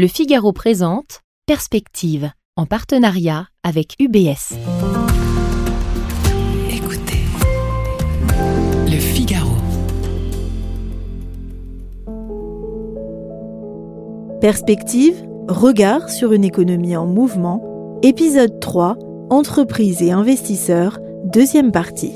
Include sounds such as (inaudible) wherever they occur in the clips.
Le Figaro présente Perspective en partenariat avec UBS. Écoutez. Le Figaro. Perspective, regard sur une économie en mouvement, épisode 3, entreprises et investisseurs, deuxième partie.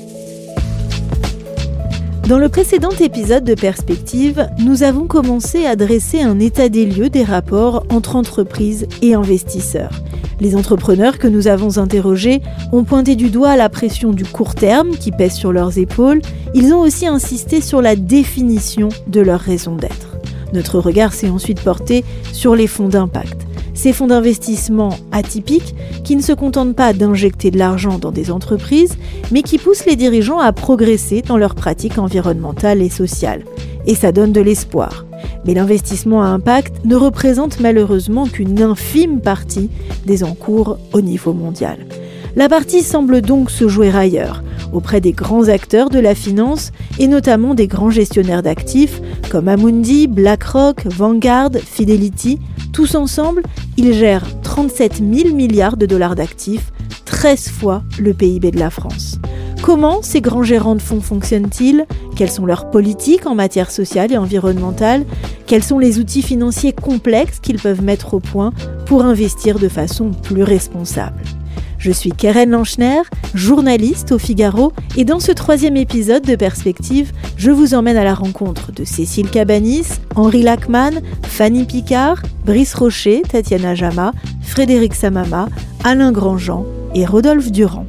Dans le précédent épisode de Perspective, nous avons commencé à dresser un état des lieux des rapports entre entreprises et investisseurs. Les entrepreneurs que nous avons interrogés ont pointé du doigt la pression du court terme qui pèse sur leurs épaules. Ils ont aussi insisté sur la définition de leur raison d'être. Notre regard s'est ensuite porté sur les fonds d'impact. Ces fonds d'investissement atypiques qui ne se contentent pas d'injecter de l'argent dans des entreprises, mais qui poussent les dirigeants à progresser dans leurs pratiques environnementales et sociales. Et ça donne de l'espoir. Mais l'investissement à impact ne représente malheureusement qu'une infime partie des encours au niveau mondial. La partie semble donc se jouer ailleurs, auprès des grands acteurs de la finance et notamment des grands gestionnaires d'actifs comme Amundi, BlackRock, Vanguard, Fidelity. Tous ensemble, ils gèrent 37 000 milliards de dollars d'actifs, 13 fois le PIB de la France. Comment ces grands gérants de fonds fonctionnent-ils? Quelles sont leurs politiques en matière sociale et environnementale? Quels sont les outils financiers complexes qu'ils peuvent mettre au point pour investir de façon plus responsable? Je suis Keren Lanchner, journaliste au Figaro, et dans ce troisième épisode de Perspective, je vous emmène à la rencontre de Cécile Cabanis, Henri Lachman, Fanny Picard, Brice Rocher, Tatiana Jama, Frédéric Samama, Alain Grandjean et Rodolphe Durand.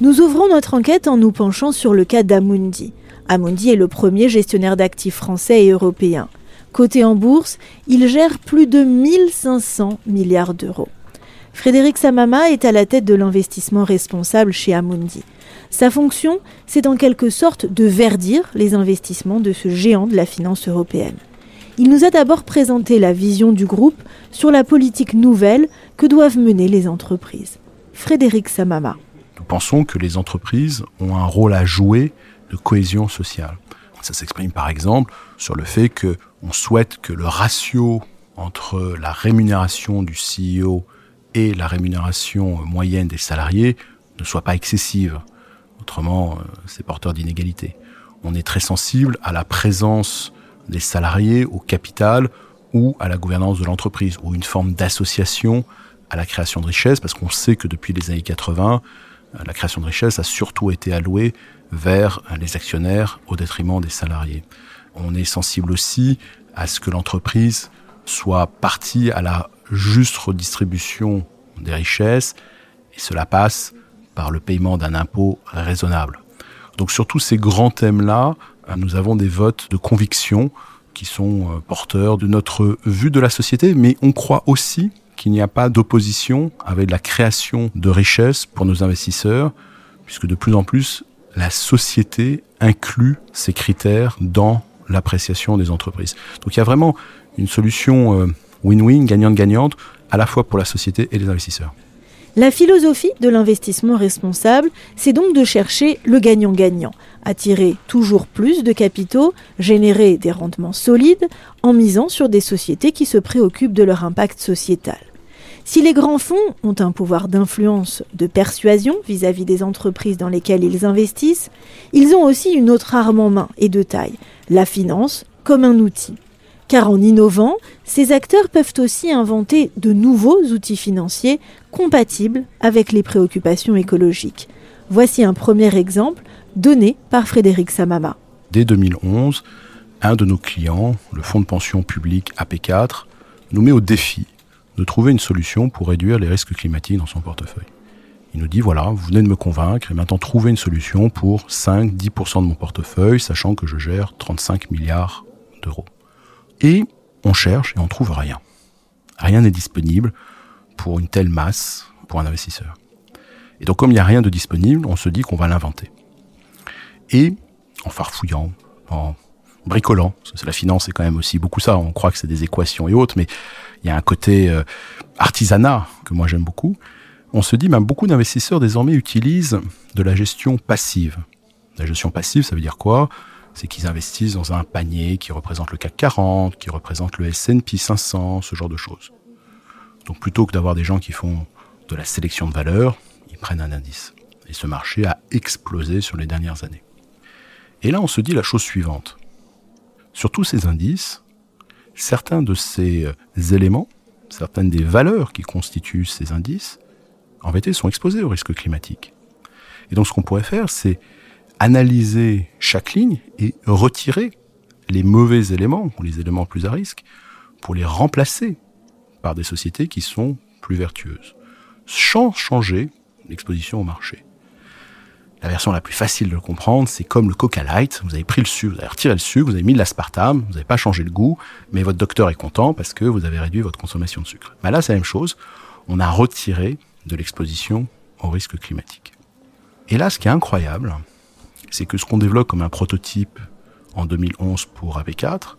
Nous ouvrons notre enquête en nous penchant sur le cas d'Amundi. Amundi est le premier gestionnaire d'actifs français et européen. Côté en bourse, il gère plus de 1500 milliards d'euros. Frédéric Samama est à la tête de l'investissement responsable chez Amundi. Sa fonction, c'est en quelque sorte de verdir les investissements de ce géant de la finance européenne. Il nous a d'abord présenté la vision du groupe sur la politique nouvelle que doivent mener les entreprises. Frédéric Samama. Nous pensons que les entreprises ont un rôle à jouer de cohésion sociale. Ça s'exprime par exemple sur le fait qu'on souhaite que le ratio entre la rémunération du CEO et la rémunération moyenne des salariés ne soit pas excessive. Autrement, euh, c'est porteur d'inégalité. On est très sensible à la présence des salariés au capital ou à la gouvernance de l'entreprise, ou une forme d'association à la création de richesse, parce qu'on sait que depuis les années 80, euh, la création de richesse a surtout été allouée vers les actionnaires au détriment des salariés. On est sensible aussi à ce que l'entreprise soit partie à la juste redistribution des richesses, et cela passe par le paiement d'un impôt raisonnable. Donc sur tous ces grands thèmes-là, euh, nous avons des votes de conviction qui sont euh, porteurs de notre vue de la société, mais on croit aussi qu'il n'y a pas d'opposition avec la création de richesses pour nos investisseurs, puisque de plus en plus, la société inclut ces critères dans l'appréciation des entreprises. Donc il y a vraiment une solution euh, win-win, gagnante-gagnante, à la fois pour la société et les investisseurs. La philosophie de l'investissement responsable, c'est donc de chercher le gagnant-gagnant, attirer toujours plus de capitaux, générer des rendements solides en misant sur des sociétés qui se préoccupent de leur impact sociétal. Si les grands fonds ont un pouvoir d'influence, de persuasion vis-à-vis des entreprises dans lesquelles ils investissent, ils ont aussi une autre arme en main et de taille, la finance comme un outil. Car en innovant, ces acteurs peuvent aussi inventer de nouveaux outils financiers compatibles avec les préoccupations écologiques. Voici un premier exemple donné par Frédéric Samama. Dès 2011, un de nos clients, le fonds de pension public AP4, nous met au défi de trouver une solution pour réduire les risques climatiques dans son portefeuille. Il nous dit voilà, vous venez de me convaincre et maintenant trouvez une solution pour 5-10% de mon portefeuille, sachant que je gère 35 milliards d'euros. Et on cherche et on trouve rien. Rien n'est disponible pour une telle masse pour un investisseur. Et donc comme il n'y a rien de disponible, on se dit qu'on va l'inventer. Et en farfouillant, en bricolant, parce que la finance c'est quand même aussi beaucoup ça, on croit que c'est des équations et autres, mais il y a un côté euh, artisanat que moi j'aime beaucoup. On se dit, même beaucoup d'investisseurs désormais utilisent de la gestion passive. La gestion passive, ça veut dire quoi? C'est qu'ils investissent dans un panier qui représente le CAC 40, qui représente le S&P 500, ce genre de choses. Donc plutôt que d'avoir des gens qui font de la sélection de valeurs, ils prennent un indice. Et ce marché a explosé sur les dernières années. Et là, on se dit la chose suivante. Sur tous ces indices, certains de ces euh, éléments, certaines des valeurs qui constituent ces indices, en vérité, sont exposés au risque climatique. Et donc, ce qu'on pourrait faire, c'est analyser chaque ligne et retirer les mauvais éléments, ou les éléments plus à risque, pour les remplacer par des sociétés qui sont plus vertueuses, sans changer l'exposition au marché. La version la plus facile de le comprendre, c'est comme le Coca Light. Vous avez pris le sucre, vous avez retiré le sucre, vous avez mis de l'aspartame, vous n'avez pas changé le goût, mais votre docteur est content parce que vous avez réduit votre consommation de sucre. Mais là, c'est la même chose. On a retiré de l'exposition au risque climatique. Et là, ce qui est incroyable, c'est que ce qu'on développe comme un prototype en 2011 pour AP4,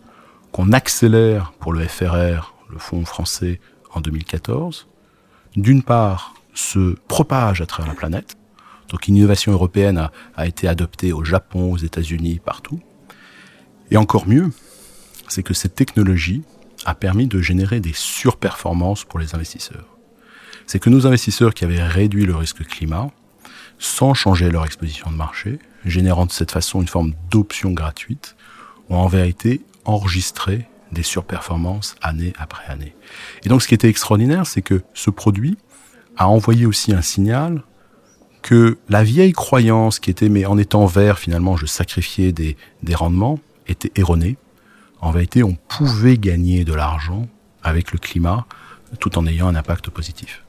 qu'on accélère pour le FRR, le fonds français, en 2014, d'une part, se propage à travers la planète. Donc une innovation européenne a, a été adoptée au Japon, aux États-Unis, partout. Et encore mieux, c'est que cette technologie a permis de générer des surperformances pour les investisseurs. C'est que nos investisseurs qui avaient réduit le risque climat, sans changer leur exposition de marché, générant de cette façon une forme d'option gratuite, ont en vérité enregistré des surperformances année après année. Et donc ce qui était extraordinaire, c'est que ce produit a envoyé aussi un signal que la vieille croyance qui était mais en étant vert finalement je sacrifiais des, des rendements était erronée. En vérité, on pouvait gagner de l'argent avec le climat tout en ayant un impact positif.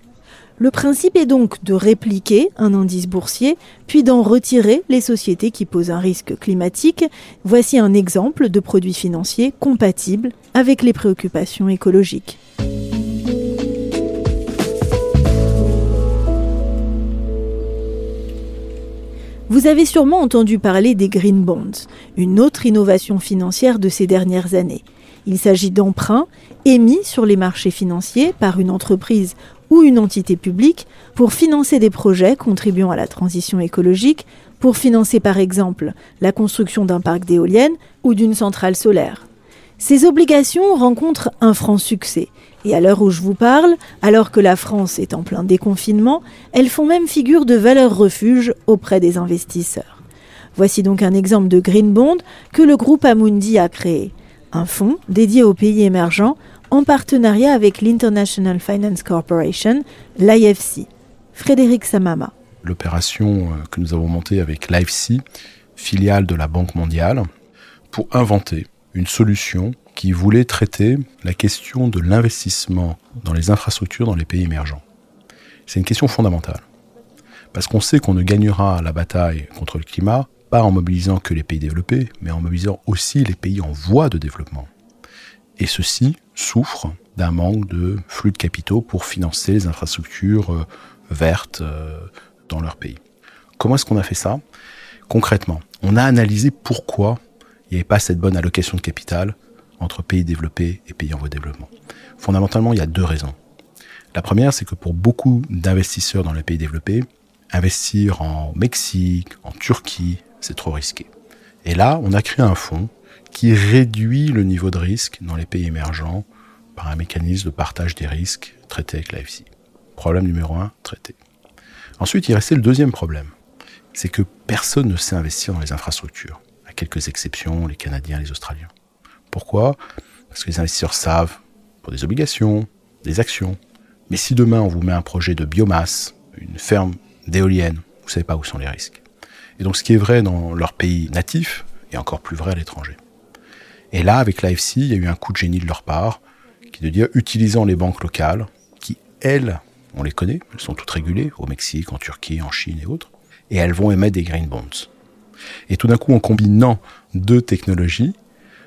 Le principe est donc de répliquer un indice boursier, puis d'en retirer les sociétés qui posent un risque climatique. Voici un exemple de produit financier compatible avec les préoccupations écologiques. Vous avez sûrement entendu parler des Green Bonds, une autre innovation financière de ces dernières années. Il s'agit d'emprunts émis sur les marchés financiers par une entreprise ou une entité publique pour financer des projets contribuant à la transition écologique, pour financer par exemple la construction d'un parc d'éoliennes ou d'une centrale solaire. Ces obligations rencontrent un franc succès. Et à l'heure où je vous parle, alors que la France est en plein déconfinement, elles font même figure de valeur refuge auprès des investisseurs. Voici donc un exemple de Green Bond que le groupe Amundi a créé. Un fonds dédié aux pays émergents en partenariat avec l'International Finance Corporation, l'IFC. Frédéric Samama. L'opération euh, que nous avons montée avec l'IFC, filiale de la Banque mondiale, pour inventer une solution qui voulait traiter la question de l'investissement dans les infrastructures dans les pays émergents. C'est une question fondamentale. Parce qu'on sait qu'on ne gagnera la bataille contre le climat pas en mobilisant que les pays développés, mais en mobilisant aussi les pays en voie de développement. Et ceux-ci souffrent d'un manque de flux de capitaux pour financer les infrastructures euh, vertes euh, dans leur pays. Comment est-ce qu'on a fait ça? Concrètement, on a analysé pourquoi il n'y avait pas cette bonne allocation de capital entre pays développés et pays en voie de développement. Fondamentalement, il y a deux raisons. La première, c'est que pour beaucoup d'investisseurs dans les pays développés, investir en Mexique, en Turquie, c'est trop risqué. Et là, on a créé un fonds qui réduit le niveau de risque dans les pays émergents par un mécanisme de partage des risques traité avec l'AFC. Problème numéro un, traité. Ensuite, il restait le deuxième problème. C'est que personne ne sait investir dans les infrastructures, à quelques exceptions, les Canadiens, les Australiens. Pourquoi? Parce que les investisseurs savent, pour des obligations, des actions. Mais si demain on vous met un projet de biomasse, une ferme d'éoliennes, vous ne savez pas où sont les risques. Et donc ce qui est vrai dans leur pays natif est encore plus vrai à l'étranger. Et là, avec l'AFC, il y a eu un coup de génie de leur part, qui de dire, utilisant les banques locales, qui, elles, on les connaît, elles sont toutes régulées, au Mexique, en Turquie, en Chine et autres, et elles vont émettre des green bonds. Et tout d'un coup, en combinant deux technologies,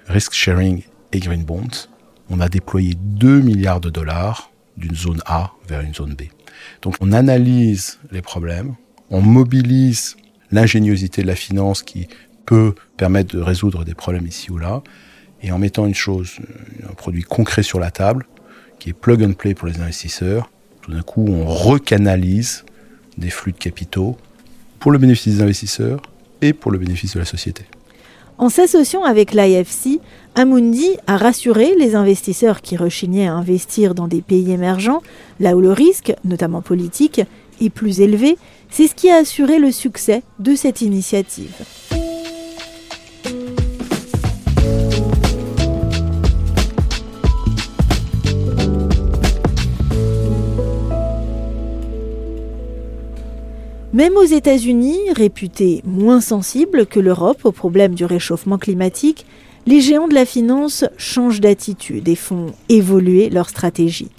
risk sharing et green bonds, on a déployé 2 milliards de dollars d'une zone A vers une zone B. Donc on analyse les problèmes, on mobilise l'ingéniosité de la finance qui peut permettre de résoudre des problèmes ici ou là, et en mettant une chose, un produit concret sur la table, qui est plug and play pour les investisseurs, tout d'un coup on recanalise des flux de capitaux pour le bénéfice des investisseurs et pour le bénéfice de la société. En s'associant avec l'IFC, Amundi a rassuré les investisseurs qui rechignaient à investir dans des pays émergents, là où le risque, notamment politique, est plus élevé. C'est ce qui a assuré le succès de cette initiative. Même aux États-Unis, réputés moins sensibles que l'Europe au problème du réchauffement climatique, les géants de la finance changent d'attitude et font évoluer leur stratégie.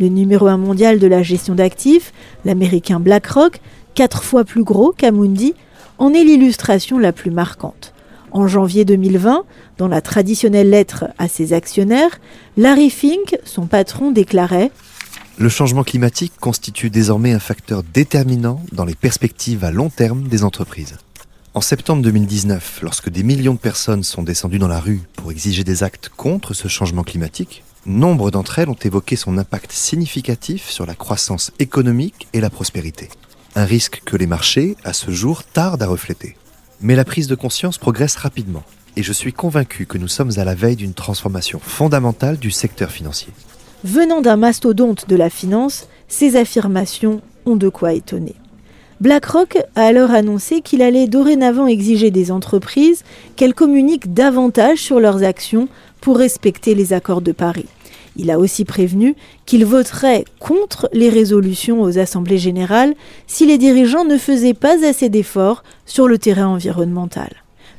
Le numéro un mondial de la gestion d'actifs, l'américain BlackRock, quatre fois plus gros qu'Amundi, en est l'illustration la plus marquante. En janvier 2020, dans la traditionnelle lettre à ses actionnaires, Larry Fink, son patron, déclarait le changement climatique constitue désormais un facteur déterminant dans les perspectives à long terme des entreprises. En septembre 2019, lorsque des millions de personnes sont descendues dans la rue pour exiger des actes contre ce changement climatique, nombre d'entre elles ont évoqué son impact significatif sur la croissance économique et la prospérité. Un risque que les marchés, à ce jour, tardent à refléter. Mais la prise de conscience progresse rapidement, et je suis convaincu que nous sommes à la veille d'une transformation fondamentale du secteur financier. Venant d'un mastodonte de la finance, ces affirmations ont de quoi étonner. BlackRock a alors annoncé qu'il allait dorénavant exiger des entreprises qu'elles communiquent davantage sur leurs actions pour respecter les accords de Paris. Il a aussi prévenu qu'il voterait contre les résolutions aux assemblées générales si les dirigeants ne faisaient pas assez d'efforts sur le terrain environnemental.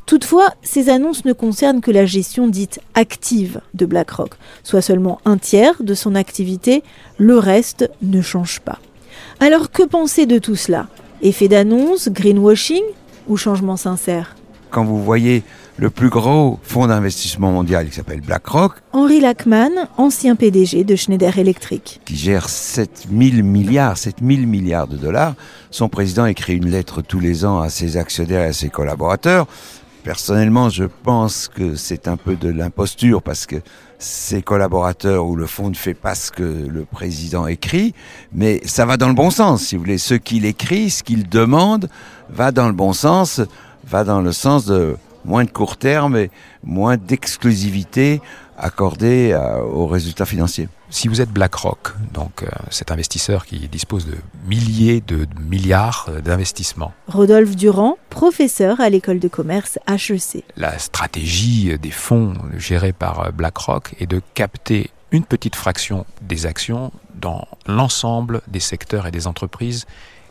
Toutefois, ces annonces ne concernent que la gestion dite active de BlackRock, soit seulement un tiers de son activité, le reste ne change pas. Alors que penser de tout cela? Effet d'annonce, greenwashing ou changement sincère? Quand vous voyez le plus gros fonds d'investissement mondial qui s'appelle BlackRock. Henri Lachman, ancien PDG de Schneider Electric. Qui gère 7000 milliards, 7000 milliards de dollars. Son président écrit une lettre tous les ans à ses actionnaires et à ses collaborateurs Personnellement, je pense que c'est un peu de l'imposture parce que ses collaborateurs ou le fonds ne fait pas ce que le président écrit, mais ça va dans le bon sens, si vous voulez. Ce qu'il écrit, ce qu'il demande, va dans le bon sens, va dans le sens de moins de court terme et moins d'exclusivité accordée aux résultats financiers. Si vous êtes BlackRock, donc euh, cet investisseur qui dispose de milliers de milliards euh, d'investissements. Rodolphe Durand, professeur à l'école de commerce HEC. La stratégie des fonds gérés par euh, BlackRock est de capter une petite fraction des actions dans l'ensemble des secteurs et des entreprises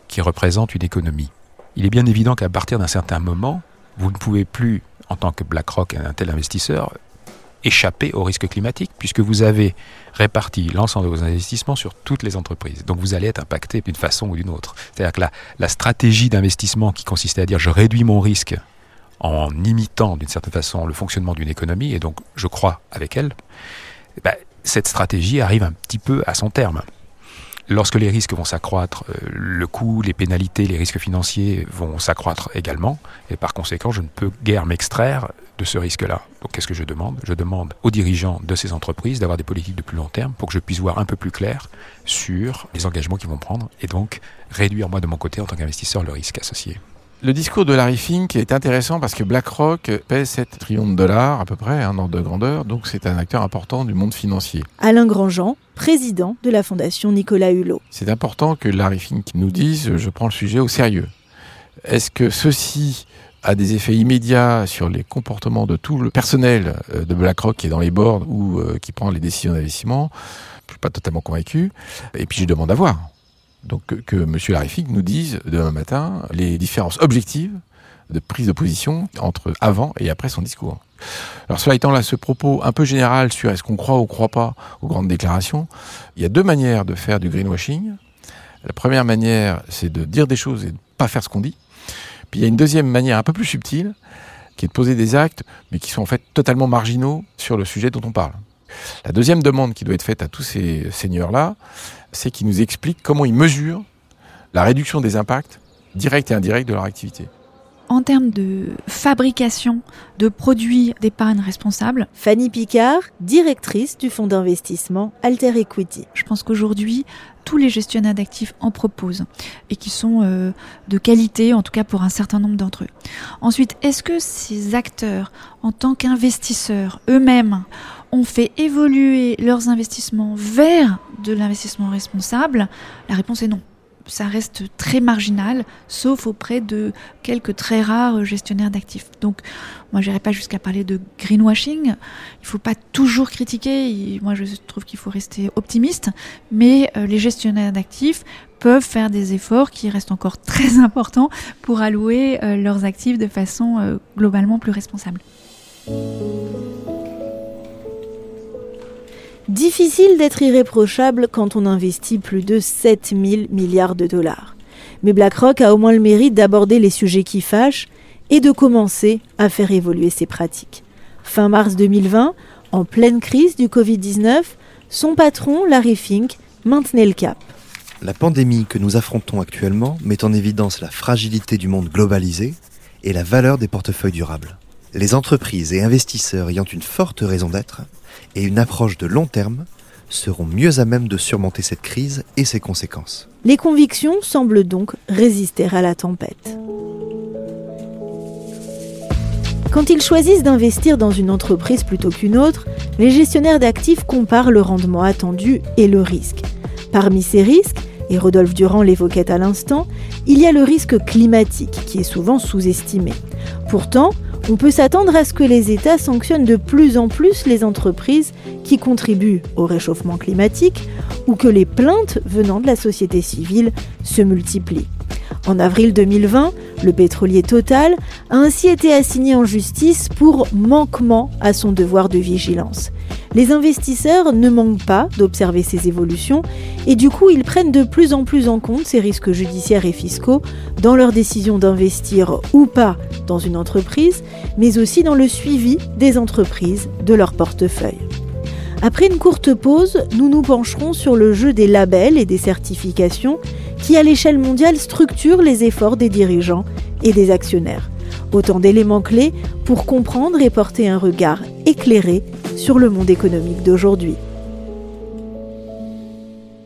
qui représentent une économie. Il est bien évident qu'à partir d'un certain moment, vous ne pouvez plus, en tant que BlackRock, un tel investisseur, échapper au risque climatique, puisque vous avez réparti l'ensemble de vos investissements sur toutes les entreprises. Donc vous allez être impacté d'une façon ou d'une autre. C'est-à-dire que la, la stratégie d'investissement qui consistait à dire je réduis mon risque en imitant d'une certaine façon le fonctionnement d'une économie, et donc je crois avec elle, ben, cette stratégie arrive un petit peu à son terme. Lorsque les risques vont s'accroître, euh, le coût, les pénalités, les risques financiers vont s'accroître également, et par conséquent, je ne peux guère m'extraire de ce risque-là. Donc qu'est-ce que je demande? Je demande aux dirigeants de ces entreprises d'avoir des politiques de plus long terme pour que je puisse voir un peu plus clair sur les engagements qu'ils vont prendre, et donc réduire moi de mon côté en tant qu'investisseur le risque associé. Le discours de Larry Fink est intéressant parce que BlackRock pèse 7 trillions de dollars à peu près, un ordre de grandeur, donc c'est un acteur important du monde financier. Alain Grandjean, président de la fondation Nicolas Hulot. C'est important que Larry Fink nous dise je prends le sujet au sérieux. Est-ce que ceci a des effets immédiats sur les comportements de tout le personnel euh, de BlackRock qui est dans les boards ou euh, qui prend les décisions d'investissement Je suis pas totalement convaincu. Et puis je demande à voir. Donc que, que M. Larifig nous dise demain matin les différences objectives de prise de position entre avant et après son discours. Alors cela étant là, ce propos un peu général sur est-ce qu'on croit ou croit pas aux grandes déclarations, il y a deux manières de faire du greenwashing. La première manière, c'est de dire des choses et de pas faire ce qu'on dit. Puis il y a une deuxième manière un peu plus subtile, qui est de poser des actes, mais qui sont en fait totalement marginaux sur le sujet dont on parle. La deuxième demande qui doit être faite à tous ces seigneurs-là, c'est qu'ils nous expliquent comment ils mesurent la réduction des impacts directs et indirects de leur activité. En termes de fabrication de produits d'épargne responsable. Fanny Picard, directrice du fonds d'investissement Alter Equity. Je pense qu'aujourd'hui, tous les gestionnaires d'actifs en proposent et qui sont euh, de qualité, en tout cas pour un certain nombre d'entre eux. Ensuite, est-ce que ces acteurs, en tant qu'investisseurs eux-mêmes, ont fait évoluer leurs investissements vers de l'investissement responsable? La réponse est non ça reste très marginal, sauf auprès de quelques très rares gestionnaires d'actifs. Donc, moi, je n'irai pas jusqu'à parler de greenwashing. Il ne faut pas toujours critiquer. Moi, je trouve qu'il faut rester optimiste. Mais euh, les gestionnaires d'actifs peuvent faire des efforts qui restent encore (laughs) très importants pour allouer euh, leurs actifs de façon euh, globalement plus responsable. Difficile d'être irréprochable quand on investit plus de 7000 milliards de dollars. Mais BlackRock a au moins le mérite d'aborder les sujets qui fâchent et de commencer à faire évoluer ses pratiques. Fin mars 2020, en pleine crise du Covid-19, son patron, Larry Fink, maintenait le cap. La pandémie que nous affrontons actuellement met en évidence la fragilité du monde globalisé et la valeur des portefeuilles durables. Les entreprises et investisseurs ayant une forte raison d'être et une approche de long terme seront mieux à même de surmonter cette crise et ses conséquences. Les convictions semblent donc résister à la tempête. Quand ils choisissent d'investir dans une entreprise plutôt qu'une autre, les gestionnaires d'actifs comparent le rendement attendu et le risque. Parmi ces risques, et Rodolphe Durand l'évoquait à l'instant, il y a le risque climatique qui est souvent sous-estimé. Pourtant, on peut s'attendre à ce que les États sanctionnent de plus en plus les entreprises qui contribuent au réchauffement climatique ou que les plaintes venant de la société civile se multiplient. En avril 2020, le pétrolier Total a ainsi été assigné en justice pour manquement à son devoir de vigilance. Les investisseurs ne manquent pas d'observer ces évolutions et du coup ils prennent de plus en plus en compte ces risques judiciaires et fiscaux dans leur décision d'investir ou pas dans une entreprise, mais aussi dans le suivi des entreprises de leur portefeuille. Après une courte pause, nous nous pencherons sur le jeu des labels et des certifications qui, à l'échelle mondiale, structurent les efforts des dirigeants et des actionnaires. Autant d'éléments clés pour comprendre et porter un regard éclairé sur le monde économique d'aujourd'hui.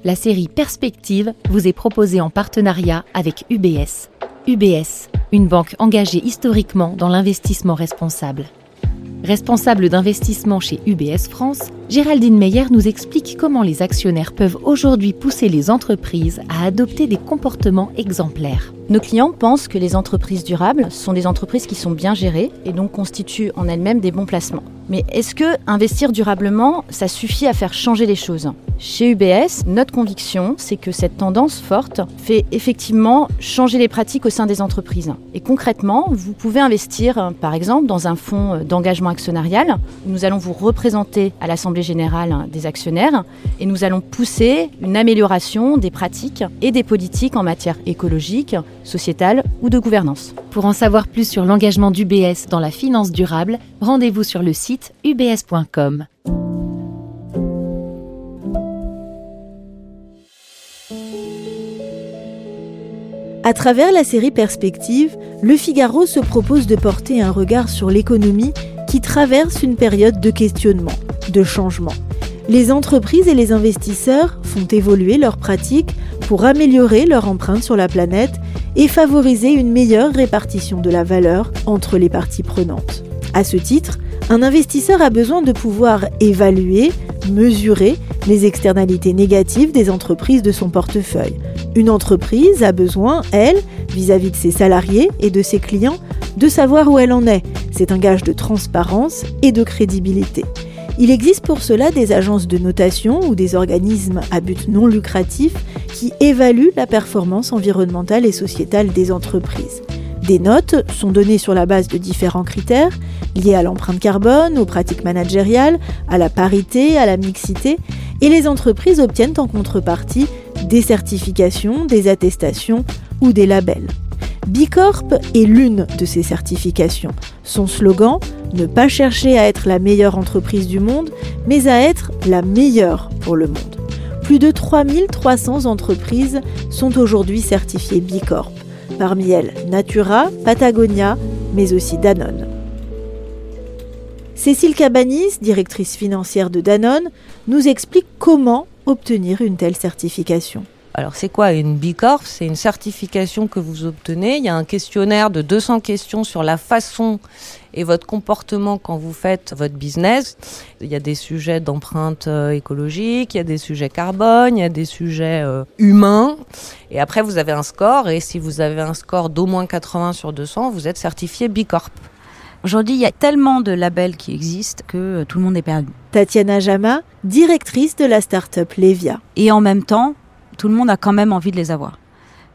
La série Perspective vous est proposée en partenariat avec UBS. UBS, une banque engagée historiquement dans l'investissement responsable. Responsable d'investissement chez UBS France, Géraldine Meyer nous explique comment les actionnaires peuvent aujourd'hui pousser les entreprises à adopter des comportements exemplaires. Nos clients pensent que les entreprises durables sont des entreprises qui sont bien gérées et donc constituent en elles-mêmes des bons placements. Mais est-ce que investir durablement, ça suffit à faire changer les choses? Chez UBS, notre conviction, c'est que cette tendance forte fait effectivement changer les pratiques au sein des entreprises. Et concrètement, vous pouvez investir, par exemple, dans un fonds d'engagement actionnarial. Nous allons vous représenter à l'Assemblée générale des actionnaires et nous allons pousser une amélioration des pratiques et des politiques en matière écologique, sociétale ou de gouvernance. Pour en savoir plus sur l'engagement d'UBS dans la finance durable, rendez-vous sur le site ubs.com. À travers la série Perspective, Le Figaro se propose de porter un regard sur l'économie qui traverse une période de questionnement, de changement. Les entreprises et les investisseurs font évoluer leurs pratiques pour améliorer leur empreinte sur la planète et favoriser une meilleure répartition de la valeur entre les parties prenantes. À ce titre, un investisseur a besoin de pouvoir évaluer, mesurer les externalités négatives des entreprises de son portefeuille. Une entreprise a besoin, elle, vis-à-vis de ses salariés et de ses clients, de savoir où elle en est. C'est un gage de transparence et de crédibilité. Il existe pour cela des agences de notation ou des organismes à but non lucratif qui évaluent la performance environnementale et sociétale des entreprises. Des notes sont données sur la base de différents critères liés à l'empreinte carbone, aux pratiques managériales, à la parité, à la mixité, et les entreprises obtiennent en contrepartie des certifications, des attestations ou des labels. Bicorp est l'une de ces certifications. Son slogan Ne pas chercher à être la meilleure entreprise du monde, mais à être la meilleure pour le monde. Plus de 3300 entreprises sont aujourd'hui certifiées Bicorp, parmi elles Natura, Patagonia, mais aussi Danone. Cécile Cabanis, directrice financière de Danone, nous explique comment obtenir une telle certification. Alors c'est quoi une B Corp C'est une certification que vous obtenez. Il y a un questionnaire de 200 questions sur la façon et votre comportement quand vous faites votre business. Il y a des sujets d'empreinte euh, écologique, il y a des sujets carbone, il y a des sujets euh, humains. Et après vous avez un score et si vous avez un score d'au moins 80 sur 200, vous êtes certifié B Corp. Aujourd'hui, il y a tellement de labels qui existent que euh, tout le monde est perdu. Tatiana Jama, directrice de la start-up Levia. Et en même temps, tout le monde a quand même envie de les avoir.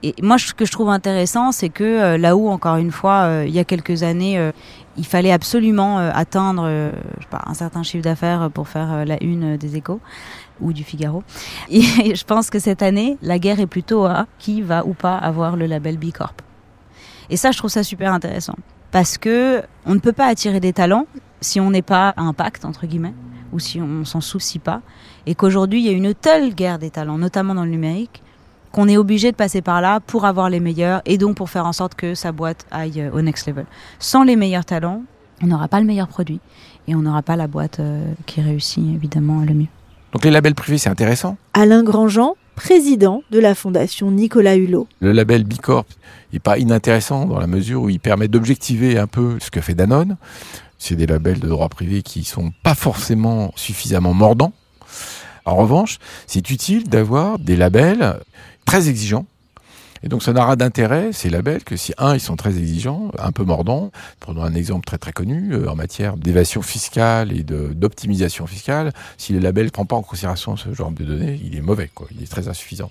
Et moi, ce que je trouve intéressant, c'est que euh, là où, encore une fois, euh, il y a quelques années, euh, il fallait absolument atteindre un certain chiffre d'affaires pour faire la une des échos ou du Figaro. (laughs) Et je pense que cette année, la guerre est plutôt à qui va ou pas avoir le label B Corp. Et ça, je trouve ça super intéressant. Parce que on ne peut pas attirer des talents si on n'est pas à impact, entre guillemets, ou si on s'en soucie pas. Et qu'aujourd'hui, il y a une telle guerre des talents, notamment dans le numérique, qu'on est obligé de passer par là pour avoir les meilleurs et donc pour faire en sorte que sa boîte aille euh, au next level. Sans les meilleurs talents, on n'aura pas le meilleur produit et on n'aura pas la boîte euh, qui réussit évidemment le mieux. Donc les labels privés, c'est intéressant. Alain Grandjean, président de la fondation Nicolas Hulot. Le label Bicorp n'est pas inintéressant dans la mesure où il permet d'objectiver un peu ce que fait Danone. C'est des labels de droit privé qui sont pas forcément suffisamment mordants. En revanche, c'est utile d'avoir des labels très exigeants. Et donc ça n'aura d'intérêt, ces labels, que si, un, ils sont très exigeants, un peu mordants. Prenons un exemple très très connu euh, en matière d'évasion fiscale et d'optimisation fiscale. Si le label ne prend pas en considération ce genre de données, il est mauvais, il est très insuffisant.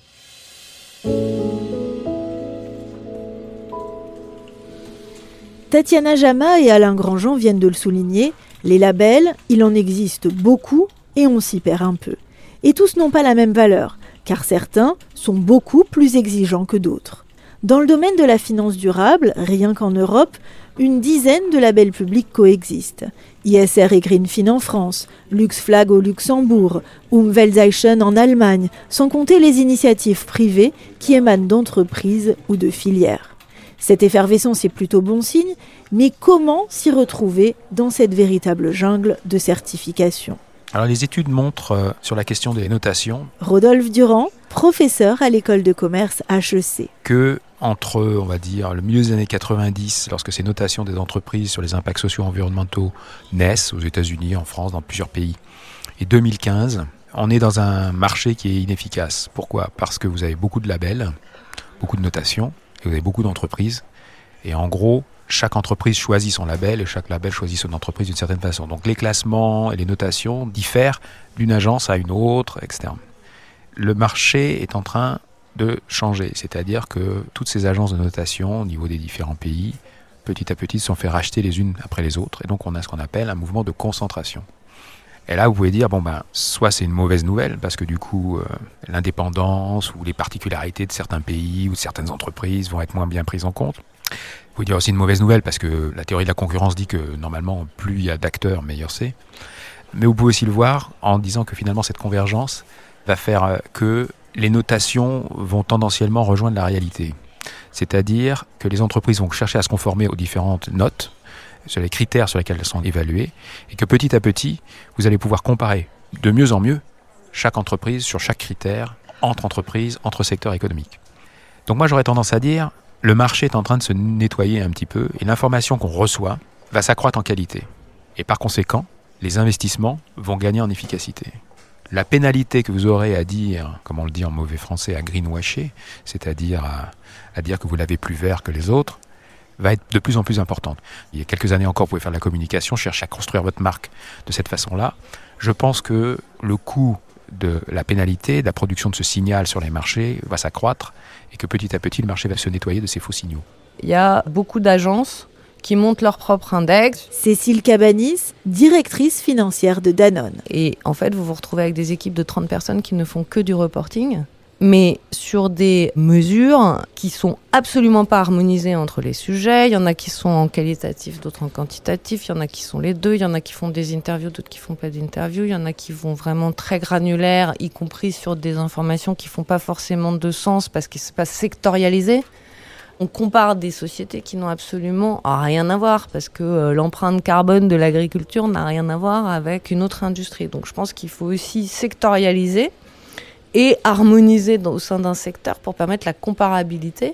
Tatiana Jama et Alain Grandjean viennent de le souligner, les labels, il en existe beaucoup et on s'y perd un peu. Et tous n'ont pas la même valeur car certains sont beaucoup plus exigeants que d'autres. Dans le domaine de la finance durable, rien qu'en Europe, une dizaine de labels publics coexistent. ISR et Greenfin en France, LuxFlag au Luxembourg, Umweltzeichen en Allemagne, sans compter les initiatives privées qui émanent d'entreprises ou de filières. Cette effervescence est plutôt bon signe, mais comment s'y retrouver dans cette véritable jungle de certification? Alors les études montrent euh, sur la question des notations. Rodolphe Durand, professeur à l'école de commerce HEC. Que entre, on va dire, le milieu des années 90, lorsque ces notations des entreprises sur les impacts sociaux et environnementaux naissent aux États-Unis, en France, dans plusieurs pays, et 2015, on est dans un marché qui est inefficace. Pourquoi? Parce que vous avez beaucoup de labels, beaucoup de notations, et vous avez beaucoup d'entreprises. Et en gros, chaque entreprise choisit son label et chaque label choisit son entreprise d'une certaine façon. Donc les classements et les notations diffèrent d'une agence à une autre, etc. Le marché est en train de changer, c'est-à-dire que toutes ces agences de notation au niveau des différents pays, petit à petit, se sont fait racheter les unes après les autres, et donc on a ce qu'on appelle un mouvement de concentration. Et là, vous pouvez dire, bon ben, soit c'est une mauvaise nouvelle, parce que du coup, euh, l'indépendance ou les particularités de certains pays ou de certaines entreprises vont être moins bien prises en compte. Vous pouvez dire aussi une mauvaise nouvelle parce que la théorie de la concurrence dit que normalement, plus il y a d'acteurs, meilleur c'est. Mais vous pouvez aussi le voir en disant que finalement, cette convergence va faire euh, que les notations vont tendanciellement rejoindre la réalité. C'est-à-dire que les entreprises vont chercher à se conformer aux différentes notes, sur les critères sur lesquels elles sont évaluées, et que petit à petit, vous allez pouvoir comparer de mieux en mieux chaque entreprise sur chaque critère, entre entreprises, entre secteurs économiques. Donc moi j'aurais tendance à dire, le marché est en train de se nettoyer un petit peu et l'information qu'on reçoit va s'accroître en qualité. Et par conséquent, les investissements vont gagner en efficacité. La pénalité que vous aurez à dire, comme on le dit en mauvais français, à greenwasher, c'est-à-dire à, dire que vous l'avez plus vert que les autres, va être de plus en plus importante. Il y a quelques années encore, vous pouvez faire de la communication, chercher à construire votre marque de cette façon-là. Je pense que le coût de la pénalité, de la production de ce signal sur les marchés va s'accroître et que petit à petit le marché va se nettoyer de ces faux signaux. Il y a beaucoup d'agences qui montent leur propre index. Cécile Cabanis, directrice financière de Danone. Et en fait, vous vous retrouvez avec des équipes de 30 personnes qui ne font que du reporting mais sur des mesures qui sont absolument pas harmonisées entre les sujets. Il y en a qui sont en qualitatif, d'autres en quantitatif. Il y en a qui sont les deux. Il y en a qui font des interviews, d'autres qui font pas d'interviews. Il y en a qui vont vraiment très granulaires, y compris sur des informations qui font pas forcément de sens parce que c'est pas sectorialisé. On compare des sociétés qui n'ont absolument rien à voir parce que euh, l'empreinte carbone de l'agriculture n'a rien à voir avec une autre industrie. Donc je pense qu'il faut aussi sectorialiser et harmoniser au sein d'un secteur pour permettre la comparabilité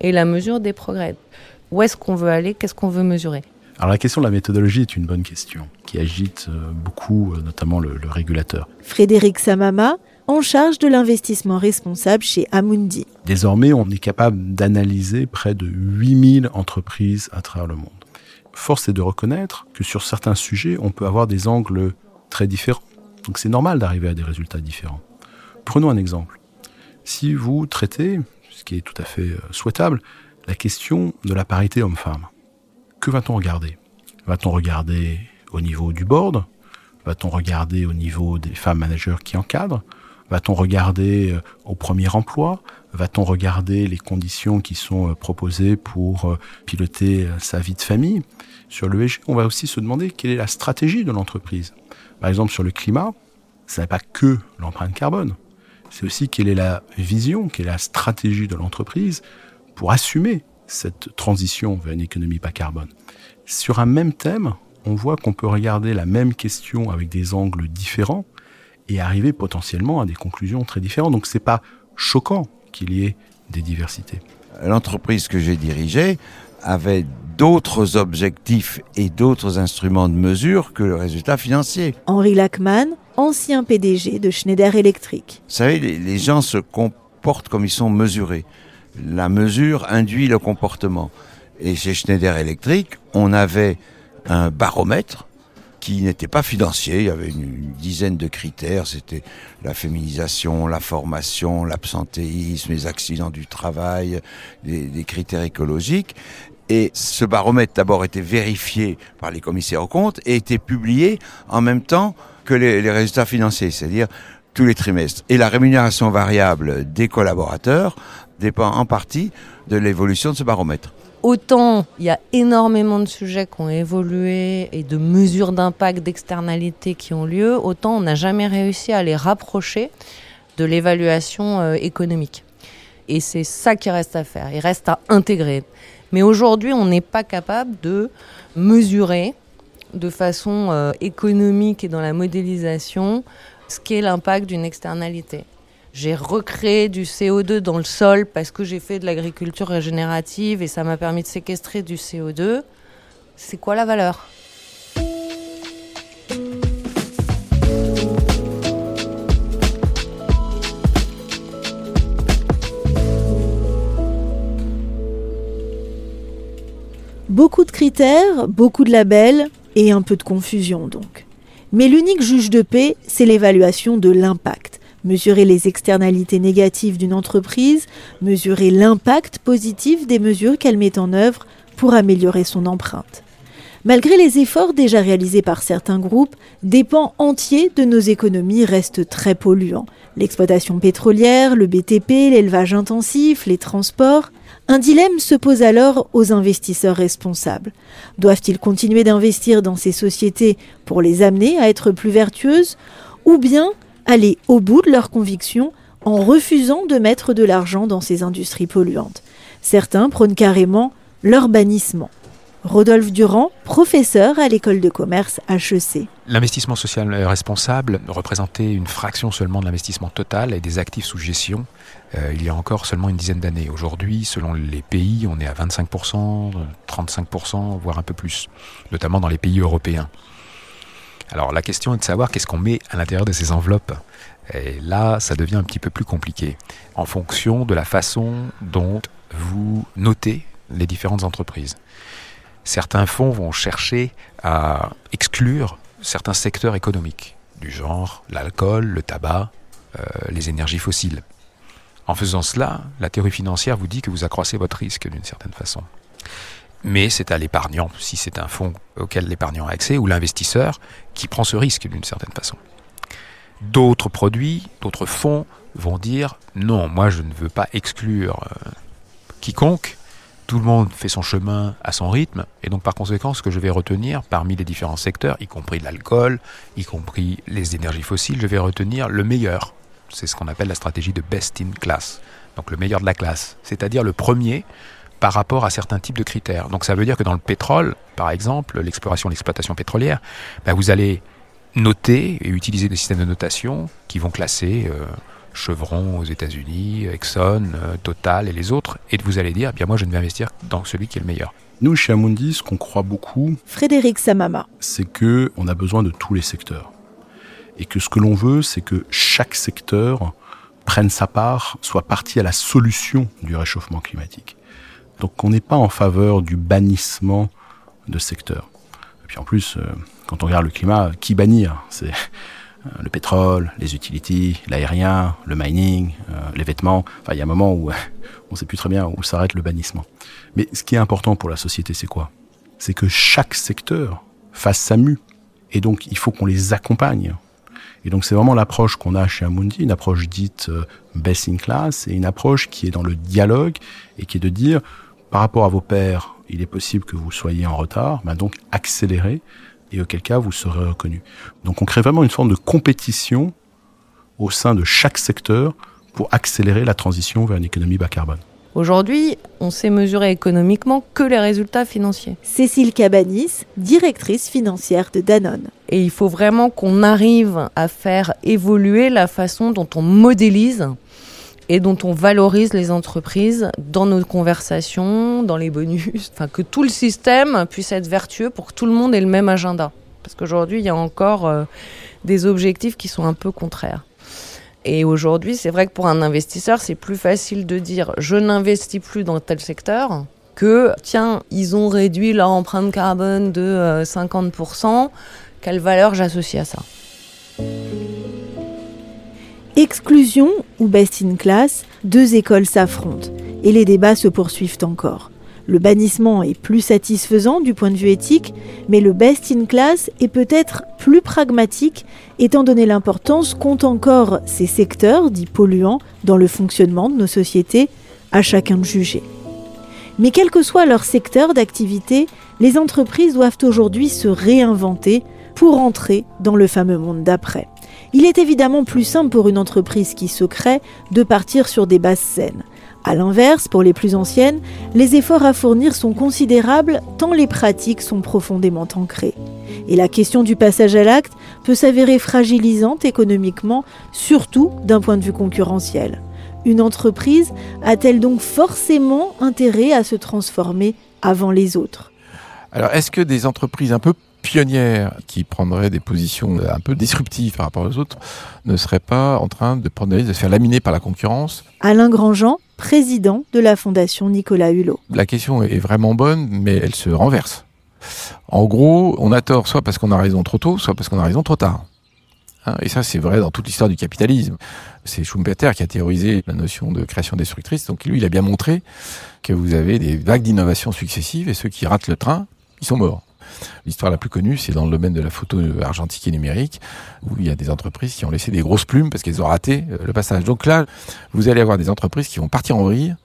et la mesure des progrès. Où est-ce qu'on veut aller? Qu'est-ce qu'on veut mesurer? Alors la question de la méthodologie est une bonne question qui agite euh, beaucoup, euh, notamment le, le régulateur. Frédéric Samama, en charge de l'investissement responsable chez Amundi. Désormais, on est capable d'analyser près de 8000 entreprises à travers le monde. Force est de reconnaître que sur certains sujets, on peut avoir des angles très différents. Donc c'est normal d'arriver à des résultats différents. Prenons un exemple. Si vous traitez, ce qui est tout à fait euh, souhaitable, la question de la parité homme-femme, que va-t-on regarder? Va-t-on regarder au niveau du board? Va-t-on regarder au niveau des femmes managers qui encadrent? Va-t-on regarder euh, au premier emploi? Va-t-on regarder les conditions qui sont euh, proposées pour piloter sa vie de famille? Sur l'ESG, on va aussi se demander quelle est la stratégie de l'entreprise. Par exemple, sur le climat, ce n'est pas que l'empreinte carbone. C'est aussi quelle est la vision, quelle est la stratégie de l'entreprise pour assumer cette transition vers une économie pas carbone. Sur un même thème, on voit qu'on peut regarder la même question avec des angles différents et arriver potentiellement à des conclusions très différentes. Donc c'est pas choquant qu'il y ait des diversités. L'entreprise que j'ai dirigée avait d'autres objectifs et d'autres instruments de mesure que le résultat financier. Henri Lachmann, ancien PDG de Schneider Electric. Vous savez, les, les gens se comportent comme ils sont mesurés. La mesure induit le comportement. Et chez Schneider Electric, on avait un baromètre qui n'était pas financier. Il y avait une, dizaine de critères. C'était la féminisation, la formation, l'absentéisme, les accidents du travail, les critères écologiques. Et ce baromètre d'abord était vérifié par les commissaires aux comptes et était publié en même temps que les résultats financiers, c'est-à-dire tous les trimestres. Et la rémunération variable des collaborateurs dépend en partie de l'évolution de ce baromètre. Autant il y a énormément de sujets qui ont évolué et de mesures d'impact, d'externalités qui ont lieu, autant on n'a jamais réussi à les rapprocher de l'évaluation euh, économique. Et c'est ça qui reste à faire, il reste à intégrer. Mais aujourd'hui, on n'est pas capable de mesurer de façon euh, économique et dans la modélisation ce qu'est l'impact d'une externalité. J'ai recréé du CO2 dans le sol parce que j'ai fait de l'agriculture régénérative et ça m'a permis de séquestrer du CO2. C'est quoi la valeur? Beaucoup de critères, beaucoup de labels et un peu de confusion donc. Mais l'unique juge de paix, c'est l'évaluation de l'impact. Mesurer les externalités négatives d'une entreprise, mesurer l'impact positif des mesures qu'elle met en œuvre pour améliorer son empreinte. Malgré les efforts déjà réalisés par certains groupes, des pans entiers de nos économies restent très polluants. L'exploitation pétrolière, le BTP, l'élevage intensif, les transports. Un dilemme se pose alors aux investisseurs responsables. Doivent-ils continuer d'investir dans ces sociétés pour les amener à être plus vertueuses ou bien aller au bout de leurs convictions en refusant de mettre de l'argent dans ces industries polluantes Certains prônent carrément leur bannissement. Rodolphe Durand, professeur à l'école de commerce HEC. L'investissement social responsable représentait une fraction seulement de l'investissement total et des actifs sous gestion euh, il y a encore seulement une dizaine d'années. Aujourd'hui, selon les pays, on est à 25%, 35%, voire un peu plus, notamment dans les pays européens. Alors la question est de savoir qu'est-ce qu'on met à l'intérieur de ces enveloppes. Et là, ça devient un petit peu plus compliqué, en fonction de la façon dont vous notez les différentes entreprises. Certains fonds vont chercher à exclure certains secteurs économiques, du genre l'alcool, le tabac, euh, les énergies fossiles. En faisant cela, la théorie financière vous dit que vous accroissez votre risque d'une certaine façon. Mais c'est à l'épargnant, si c'est un fonds auquel l'épargnant a accès, ou l'investisseur, qui prend ce risque d'une certaine façon. D'autres produits, d'autres fonds vont dire non, moi je ne veux pas exclure euh, quiconque, tout le monde fait son chemin à son rythme, et donc par conséquent, ce que je vais retenir parmi les différents secteurs, y compris l'alcool, y compris les énergies fossiles, je vais retenir le meilleur. C'est ce qu'on appelle la stratégie de best in class, donc le meilleur de la classe, c'est-à-dire le premier par rapport à certains types de critères. Donc ça veut dire que dans le pétrole, par exemple, l'exploration, l'exploitation pétrolière, ben vous allez noter et utiliser des systèmes de notation qui vont classer euh, Chevron aux États-Unis, Exxon, euh, Total et les autres, et vous allez dire, eh bien moi je ne vais investir dans celui qui est le meilleur. Nous, chez Amundi, ce qu'on croit beaucoup, Frédéric Samama, c'est que on a besoin de tous les secteurs. Et que ce que l'on veut, c'est que chaque secteur prenne sa part, soit partie à la solution du réchauffement climatique. Donc on n'est pas en faveur du bannissement de secteurs. Et puis en plus, euh, quand on regarde le climat, qui bannir? C'est euh, le pétrole, les utilities, l'aérien, le mining, euh, les vêtements. Enfin, il y a un moment où (laughs) on ne sait plus très bien où s'arrête le bannissement. Mais ce qui est important pour la société, c'est quoi? C'est que chaque secteur fasse sa mue. Et donc, il faut qu'on les accompagne. Et donc, c'est vraiment l'approche qu'on a chez Amundi, une approche dite best in class, et une approche qui est dans le dialogue et qui est de dire, par rapport à vos pairs, il est possible que vous soyez en retard, ben donc accélérez et auquel cas vous serez reconnu. Donc on crée vraiment une forme de compétition au sein de chaque secteur pour accélérer la transition vers une économie bas carbone. Aujourd'hui, on sait mesurer économiquement que les résultats financiers. Cécile Cabanis, directrice financière de Danone. Et il faut vraiment qu'on arrive à faire évoluer la façon dont on modélise et dont on valorise les entreprises dans nos conversations, dans les bonus, (laughs) enfin que tout le système puisse être vertueux pour que tout le monde ait le même agenda. Parce qu'aujourd'hui, il y a encore euh, des objectifs qui sont un peu contraires. Et aujourd'hui, c'est vrai que pour un investisseur, c'est plus facile de dire je n'investis plus dans tel secteur que tiens, ils ont réduit leur empreinte carbone de 50%, euh, quelle valeur j'associe à ça? Exclusion ou best in class, deux écoles s'affrontent et les débats se poursuivent encore. Le bannissement est plus satisfaisant du point de vue éthique, mais le best in class est peut-être plus pragmatique étant donné l'importance qu'ont encore ces secteurs dits polluants dans le fonctionnement de nos sociétés, à chacun de juger. Mais quel que soit leur secteur d'activité, les entreprises doivent aujourd'hui se réinventer pour entrer dans le fameux monde d'après. Il est évidemment plus simple pour une entreprise qui se crée de partir sur des bases saines. A l'inverse, pour les plus anciennes, les efforts à fournir sont considérables tant les pratiques sont profondément ancrées. Et la question du passage à l'acte peut s'avérer fragilisante économiquement, surtout d'un point de vue concurrentiel. Une entreprise a-t-elle donc forcément intérêt à se transformer avant les autres? Alors, est-ce que des entreprises un peu pionnières qui prendraient des positions un peu disruptives par rapport aux autres ne seraient pas en train de prendre le risque de se faire laminer par la concurrence. Alain Grandjean, président de la Fondation Nicolas Hulot. La question est vraiment bonne, mais elle se renverse. En gros, on a tort soit parce qu'on a raison trop tôt, soit parce qu'on a raison trop tard. Hein, et ça, c'est vrai dans toute l'histoire du capitalisme. C'est Schumpeter qui a théorisé la notion de création destructrice. Donc lui, il a bien montré que vous avez des vagues d'innovation successives et ceux qui ratent le train, ils sont morts. L'histoire la plus connue, c'est dans le domaine de la photo argentique et numérique, où il y a des entreprises qui ont laissé des grosses plumes parce qu'elles ont raté euh, le passage. Donc là, vous allez avoir des entreprises qui vont partir en vrille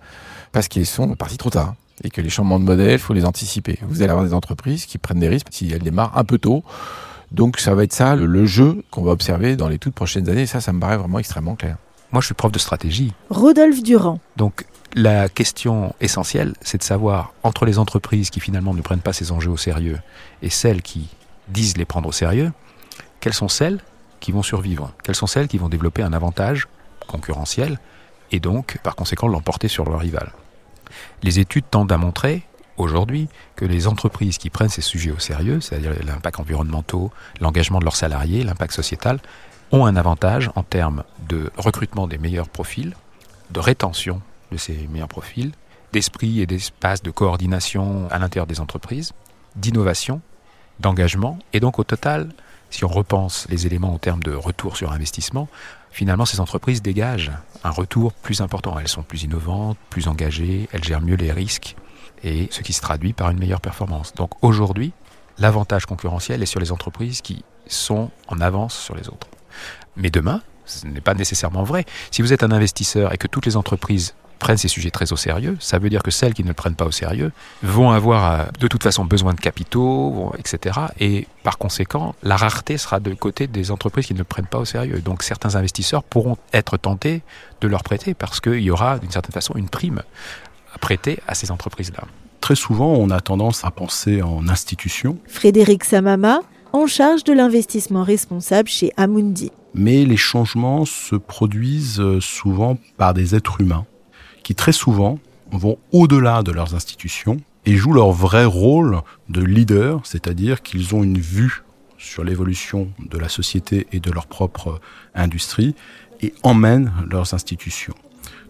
parce qu'elles sont parties trop tard et que les changements de modèle, il faut les anticiper. Vous allez avoir des entreprises qui prennent des risques si elles démarrent un peu tôt. Donc ça va être ça le, le jeu qu'on va observer dans les toutes prochaines années. Et ça, ça me paraît vraiment extrêmement clair. Moi, je suis prof de stratégie. Rodolphe Durand. Donc, la question essentielle, c'est de savoir, entre les entreprises qui finalement ne prennent pas ces enjeux au sérieux et celles qui disent les prendre au sérieux, quelles sont celles qui vont survivre? Quelles sont celles qui vont développer un avantage concurrentiel et donc, par conséquent, l'emporter sur leur rival? Les études tendent à montrer aujourd'hui que les entreprises qui prennent ces sujets au sérieux, c'est-à-dire l'impact environnemental, l'engagement de leurs salariés, l'impact sociétal, ont un avantage en termes de recrutement des meilleurs profils, de rétention de ces meilleurs profils, d'esprit et d'espace de coordination à l'intérieur des entreprises, d'innovation, d'engagement, et donc au total, si on repense les éléments en termes de retour sur investissement, finalement ces entreprises dégagent un retour plus important. Elles sont plus innovantes, plus engagées, elles gèrent mieux les risques, et ce qui se traduit par une meilleure performance. Donc aujourd'hui, l'avantage concurrentiel est sur les entreprises qui sont en avance sur les autres. Mais demain, ce n'est pas nécessairement vrai. Si vous êtes un investisseur et que toutes les entreprises prennent ces sujets très au sérieux, ça veut dire que celles qui ne le prennent pas au sérieux vont avoir euh, de toute façon besoin de capitaux, etc. Et par conséquent, la rareté sera de côté des entreprises qui ne le prennent pas au sérieux. Donc certains investisseurs pourront être tentés de leur prêter parce qu'il y aura d'une certaine façon une prime à prêter à ces entreprises-là. Très souvent, on a tendance à penser en institution. Frédéric Samama, en charge de l'investissement responsable chez Amundi. Mais les changements se produisent euh, souvent par des êtres humains qui très souvent vont au-delà de leurs institutions et jouent leur vrai rôle de leader, c'est-à-dire qu'ils ont une vue sur l'évolution de la société et de leur propre industrie et emmènent leurs institutions.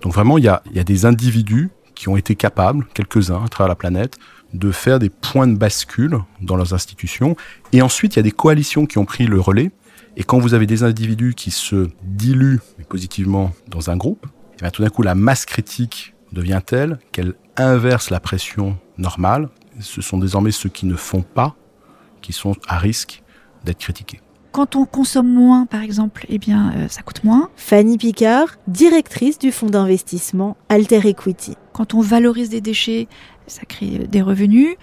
Donc vraiment, il y a, y a des individus qui ont été capables, quelques-uns à travers la planète, de faire des points de bascule dans leurs institutions. Et ensuite, il y a des coalitions qui ont pris le relais. Et quand vous avez des individus qui se diluent positivement dans un groupe, bien tout d'un coup, la masse critique devient telle qu'elle inverse la pression normale. Ce sont désormais ceux qui ne font pas qui sont à risque d'être critiqués. Quand on consomme moins, par exemple, eh bien, euh, ça coûte moins. Fanny Picard, directrice du fonds d'investissement Alter Equity. Quand on valorise des déchets, ça crée des revenus.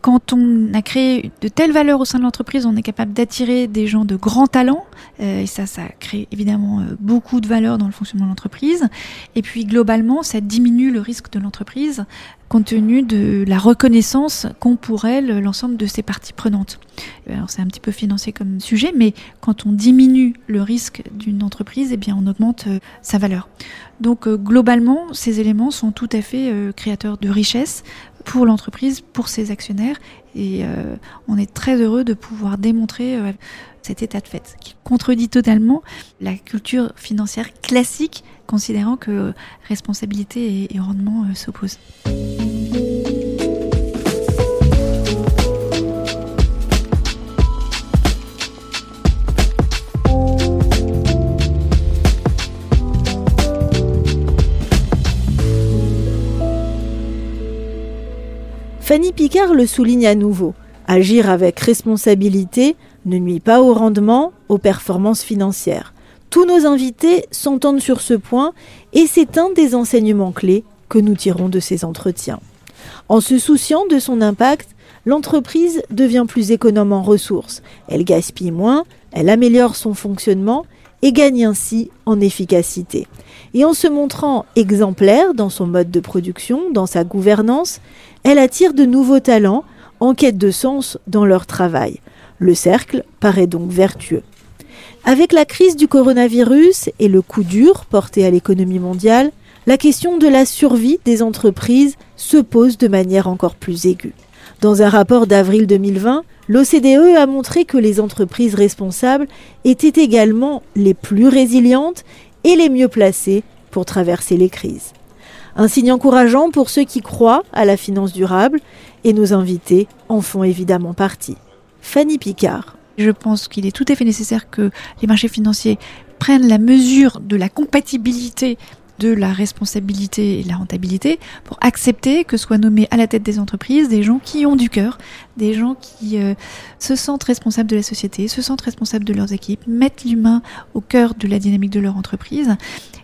Quand on a créé de telles valeurs au sein de l'entreprise, on est capable d'attirer des gens de grands talents. Euh, et ça, ça crée évidemment euh, beaucoup de valeur dans le fonctionnement de l'entreprise. Et puis globalement, ça diminue le risque de l'entreprise compte tenu de la reconnaissance qu'ont pour elle l'ensemble de ses parties prenantes. Alors c'est un petit peu financier comme sujet, mais quand on diminue le risque d'une entreprise, eh bien on augmente euh, sa valeur. Donc globalement, ces éléments sont tout à fait créateurs de richesse pour l'entreprise, pour ses actionnaires. Et euh, on est très heureux de pouvoir démontrer euh, cet état de fait qui contredit totalement la culture financière classique, considérant que responsabilité et, rendement euh, s'opposent. Fanny Picard le souligne à nouveau. Agir avec responsabilité ne nuit pas au rendement, aux performances financières. Tous nos invités s'entendent sur ce point et c'est un des enseignements clés que nous tirons de ces entretiens. En se souciant de son impact, l'entreprise devient plus économe en ressources, elle gaspille moins, elle améliore son fonctionnement et gagne ainsi en efficacité. Et en se montrant exemplaire dans son mode de production, dans sa gouvernance, elle attire de nouveaux talents en quête de sens dans leur travail. Le cercle paraît donc vertueux. Avec la crise du coronavirus et le coup dur porté à l'économie mondiale, la question de la survie des entreprises se pose de manière encore plus aiguë. Dans un rapport d'avril 2020, l'OCDE a montré que les entreprises responsables étaient également les plus résilientes et les mieux placées pour traverser les crises. Un signe encourageant pour ceux qui croient à la finance durable et nos invités en font évidemment partie. Fanny Picard. Je pense qu'il est tout à fait nécessaire que les marchés financiers prennent la mesure de la compatibilité de la responsabilité et de la rentabilité pour accepter que soient nommés à la tête des entreprises des gens qui ont du cœur, des gens qui euh, se sentent responsables de la société, se sentent responsables de leurs équipes, mettent l'humain au cœur de la dynamique de leur entreprise.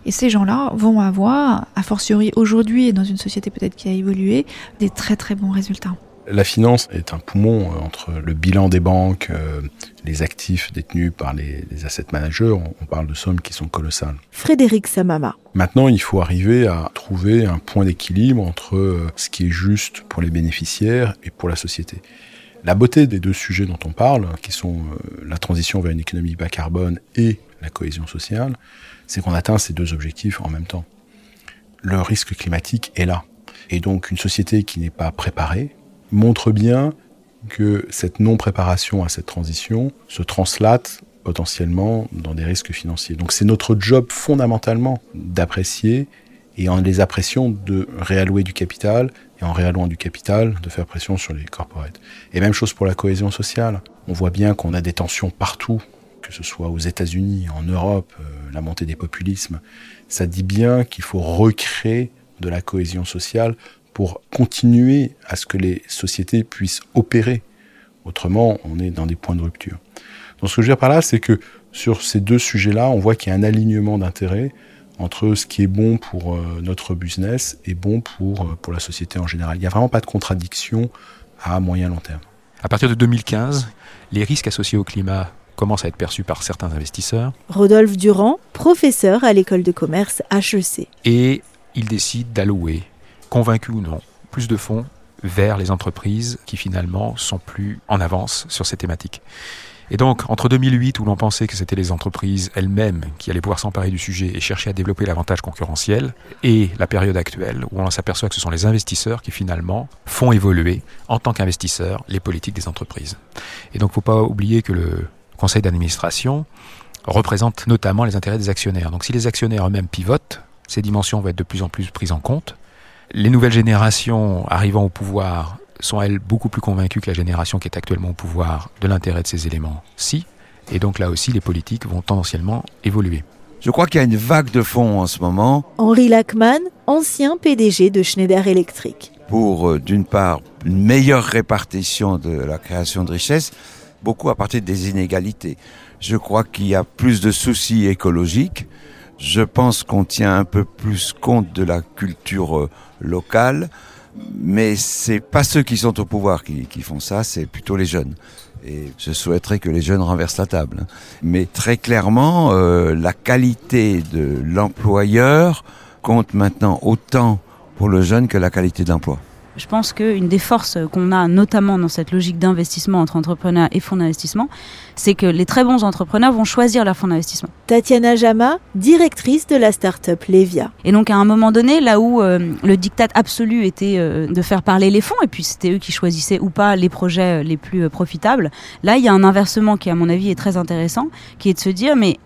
Et ces gens-là vont avoir, a fortiori aujourd'hui et dans une société peut-être qui a évolué, des très très bons résultats. La finance est un poumon euh, entre le bilan des banques, euh, les actifs détenus par les, asset managers. On parle de sommes qui sont colossales. Frédéric Samama. Maintenant, il faut arriver à trouver un point d'équilibre entre euh, ce qui est juste pour les bénéficiaires et pour la société. La beauté des deux sujets dont on parle, qui sont la transition vers une économie bas carbone et la cohésion sociale, c'est qu'on atteint ces deux objectifs en même temps. Le risque climatique est là. Et donc une société qui n'est pas préparée, montre bien que cette non-préparation à cette transition se translate potentiellement dans des risques financiers. Donc c'est notre job fondamentalement d'apprécier et en les appréciant de réallouer du capital et en réallouant du capital de faire pression sur les corporates. Et même chose pour la cohésion sociale. On voit bien qu'on a des tensions partout, que ce soit aux États-Unis, en Europe, euh, la montée des populismes. Ça dit bien qu'il faut recréer de la cohésion sociale pour continuer à ce que les sociétés puissent opérer. Autrement, on est dans des points de rupture. Donc ce que je veux dire par là, c'est que sur ces deux sujets-là, on voit qu'il y a un alignement d'intérêts entre ce qui est bon pour euh, notre business et bon pour, euh, pour la société en général. Il n'y a vraiment pas de contradiction à moyen long terme. À partir de 2015, les risques associés au climat commencent à être perçus par certains investisseurs. Rodolphe Durand, professeur à l'école de commerce HEC. Et ils décident d'allouer convaincus ou non, plus de fonds vers les entreprises qui finalement sont plus en avance sur ces thématiques. Et donc, entre 2008, où l'on pensait que c'était les entreprises elles-mêmes qui allaient pouvoir s'emparer du sujet et chercher à développer l'avantage concurrentiel, et la période actuelle, où on s'aperçoit que ce sont les investisseurs qui finalement font évoluer, en tant qu'investisseurs, les politiques des entreprises. Et donc, il ne faut pas oublier que le conseil d'administration représente notamment les intérêts des actionnaires. Donc, si les actionnaires eux-mêmes pivotent, ces dimensions vont être de plus en plus prises en compte. Les nouvelles générations arrivant au pouvoir sont elles beaucoup plus convaincues que la génération qui est actuellement au pouvoir de l'intérêt de ces éléments Si. Et donc là aussi, les politiques vont tendanciellement évoluer. Je crois qu'il y a une vague de fonds en ce moment. Henri Lachman, ancien PDG de Schneider Electric. Pour, euh, d'une part, une meilleure répartition de la création de richesses, beaucoup à partir des inégalités. Je crois qu'il y a plus de soucis écologiques. Je pense qu'on tient un peu plus compte de la culture euh, locale mais c'est pas ceux qui sont au pouvoir qui, font ça, c'est plutôt les jeunes. Et je souhaiterais que les jeunes renversent la table. Mais très clairement, euh, la qualité de l'employeur compte maintenant autant pour le jeune que la qualité de. Je pense qu'une des forces qu'on a, notamment dans cette logique d'investissement entre entrepreneurs et fonds d'investissement, c'est que les très bons entrepreneurs vont choisir leur fonds d'investissement. Tatiana Jama, directrice de la start-up Levia. Et donc à un moment donné, là où euh, le diktat absolu était euh, de faire parler les fonds, et puis c'était eux qui choisissaient ou pas les projets euh, les plus profitables, là il y a un inversement qui à mon avis est très intéressant, qui est de se dire mais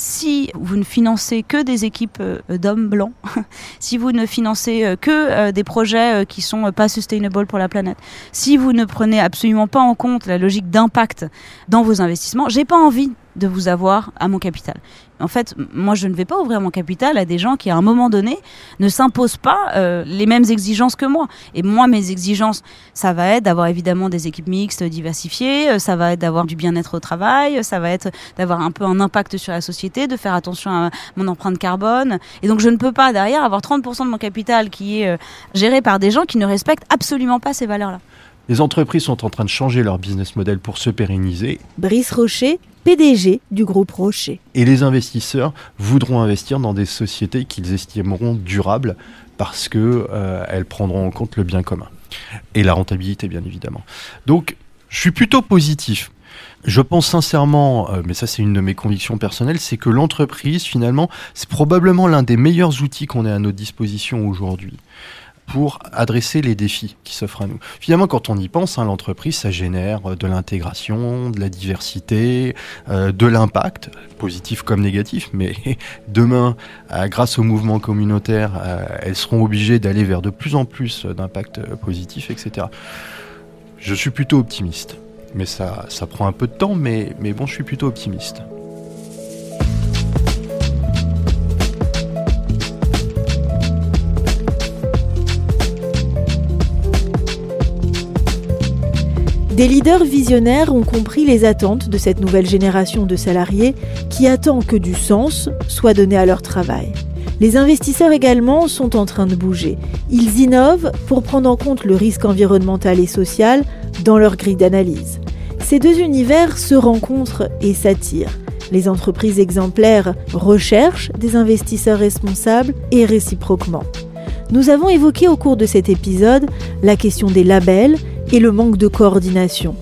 si vous ne financez que des équipes euh, d'hommes blancs, (laughs) si vous ne financez euh, que euh, des projets qui sont pas sustainable pour la planète, si vous ne prenez absolument pas en compte la logique d'impact dans vos investissements, j'ai pas envie de vous avoir à mon capital. En fait, moi, je ne vais pas ouvrir mon capital à des gens qui, à un moment donné, ne s'imposent pas euh, les mêmes exigences que moi. Et moi, mes exigences, ça va être d'avoir évidemment des équipes mixtes diversifiées, euh, ça va être d'avoir du bien-être au travail, ça va être d'avoir un peu un impact sur la société, de faire attention à mon empreinte carbone. Et donc, je ne peux pas derrière avoir 30% de mon capital qui est euh, géré par des gens qui ne respectent absolument pas ces valeurs-là. Les entreprises sont en train de changer leur business model pour se pérenniser. Brice Rocher, PDG du groupe Rocher. Et les investisseurs voudront investir dans des sociétés qu'ils estimeront durables parce qu'elles euh, prendront en compte le bien commun. Et la rentabilité, bien évidemment. Donc, je suis plutôt positif. Je pense sincèrement, euh, mais ça c'est une de mes convictions personnelles, c'est que l'entreprise, finalement, c'est probablement l'un des meilleurs outils qu'on ait à notre disposition aujourd'hui pour adresser les défis qui s'offrent à nous. Finalement, quand on y pense, hein, l'entreprise, ça génère de l'intégration, de la diversité, euh, de l'impact, positif comme négatif, mais (laughs) demain, euh, grâce au mouvement communautaire, euh, elles seront obligées d'aller vers de plus en plus d'impact positif, etc. Je suis plutôt optimiste. Mais ça, prend un peu de temps, mais bon, je suis plutôt optimiste. Des leaders visionnaires ont compris les attentes de cette nouvelle génération de salariés qui attend que du sens soit donné à leur travail. Les investisseurs également sont en train de bouger. Ils innovent pour prendre en compte le risque environnemental et social dans leur grille d'analyse. Ces deux univers se rencontrent et s'attirent. Les entreprises exemplaires recherchent des investisseurs responsables et réciproquement. Nous avons évoqué au cours de cet épisode la question des labels et le manque de coordination.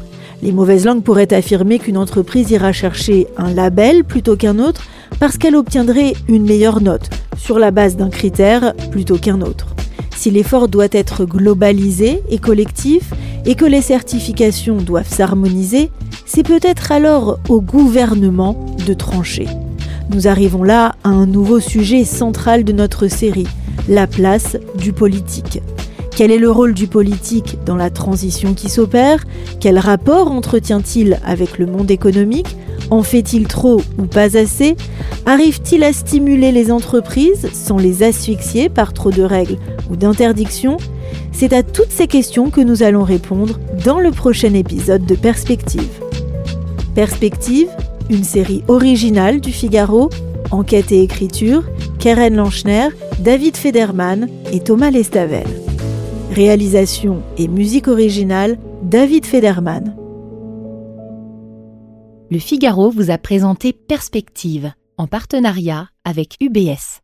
Les mauvaises langues pourraient affirmer qu'une entreprise ira chercher un label plutôt qu'un autre parce qu'elle obtiendrait une meilleure note sur la base d'un critère plutôt qu'un autre. Si l'effort doit être globalisé et collectif et que les certifications doivent s'harmoniser, c'est peut-être alors au gouvernement de trancher. Nous arrivons là à un nouveau sujet central de notre série, la place du politique. Quel est le rôle du politique dans la transition qui s'opère? Quel rapport entretient-il avec le monde économique? En fait-il trop ou pas assez? Arrive-t-il à stimuler les entreprises sans les asphyxier par trop de règles ou d'interdictions? C'est à toutes ces questions que nous allons répondre dans le prochain épisode de Perspective. Perspective, une série originale du Figaro, enquête et écriture, Keren Lanchner, David Federman et Thomas Lestavel. Réalisation et musique originale, David Federman. Le Figaro vous a présenté Perspective en partenariat avec UBS.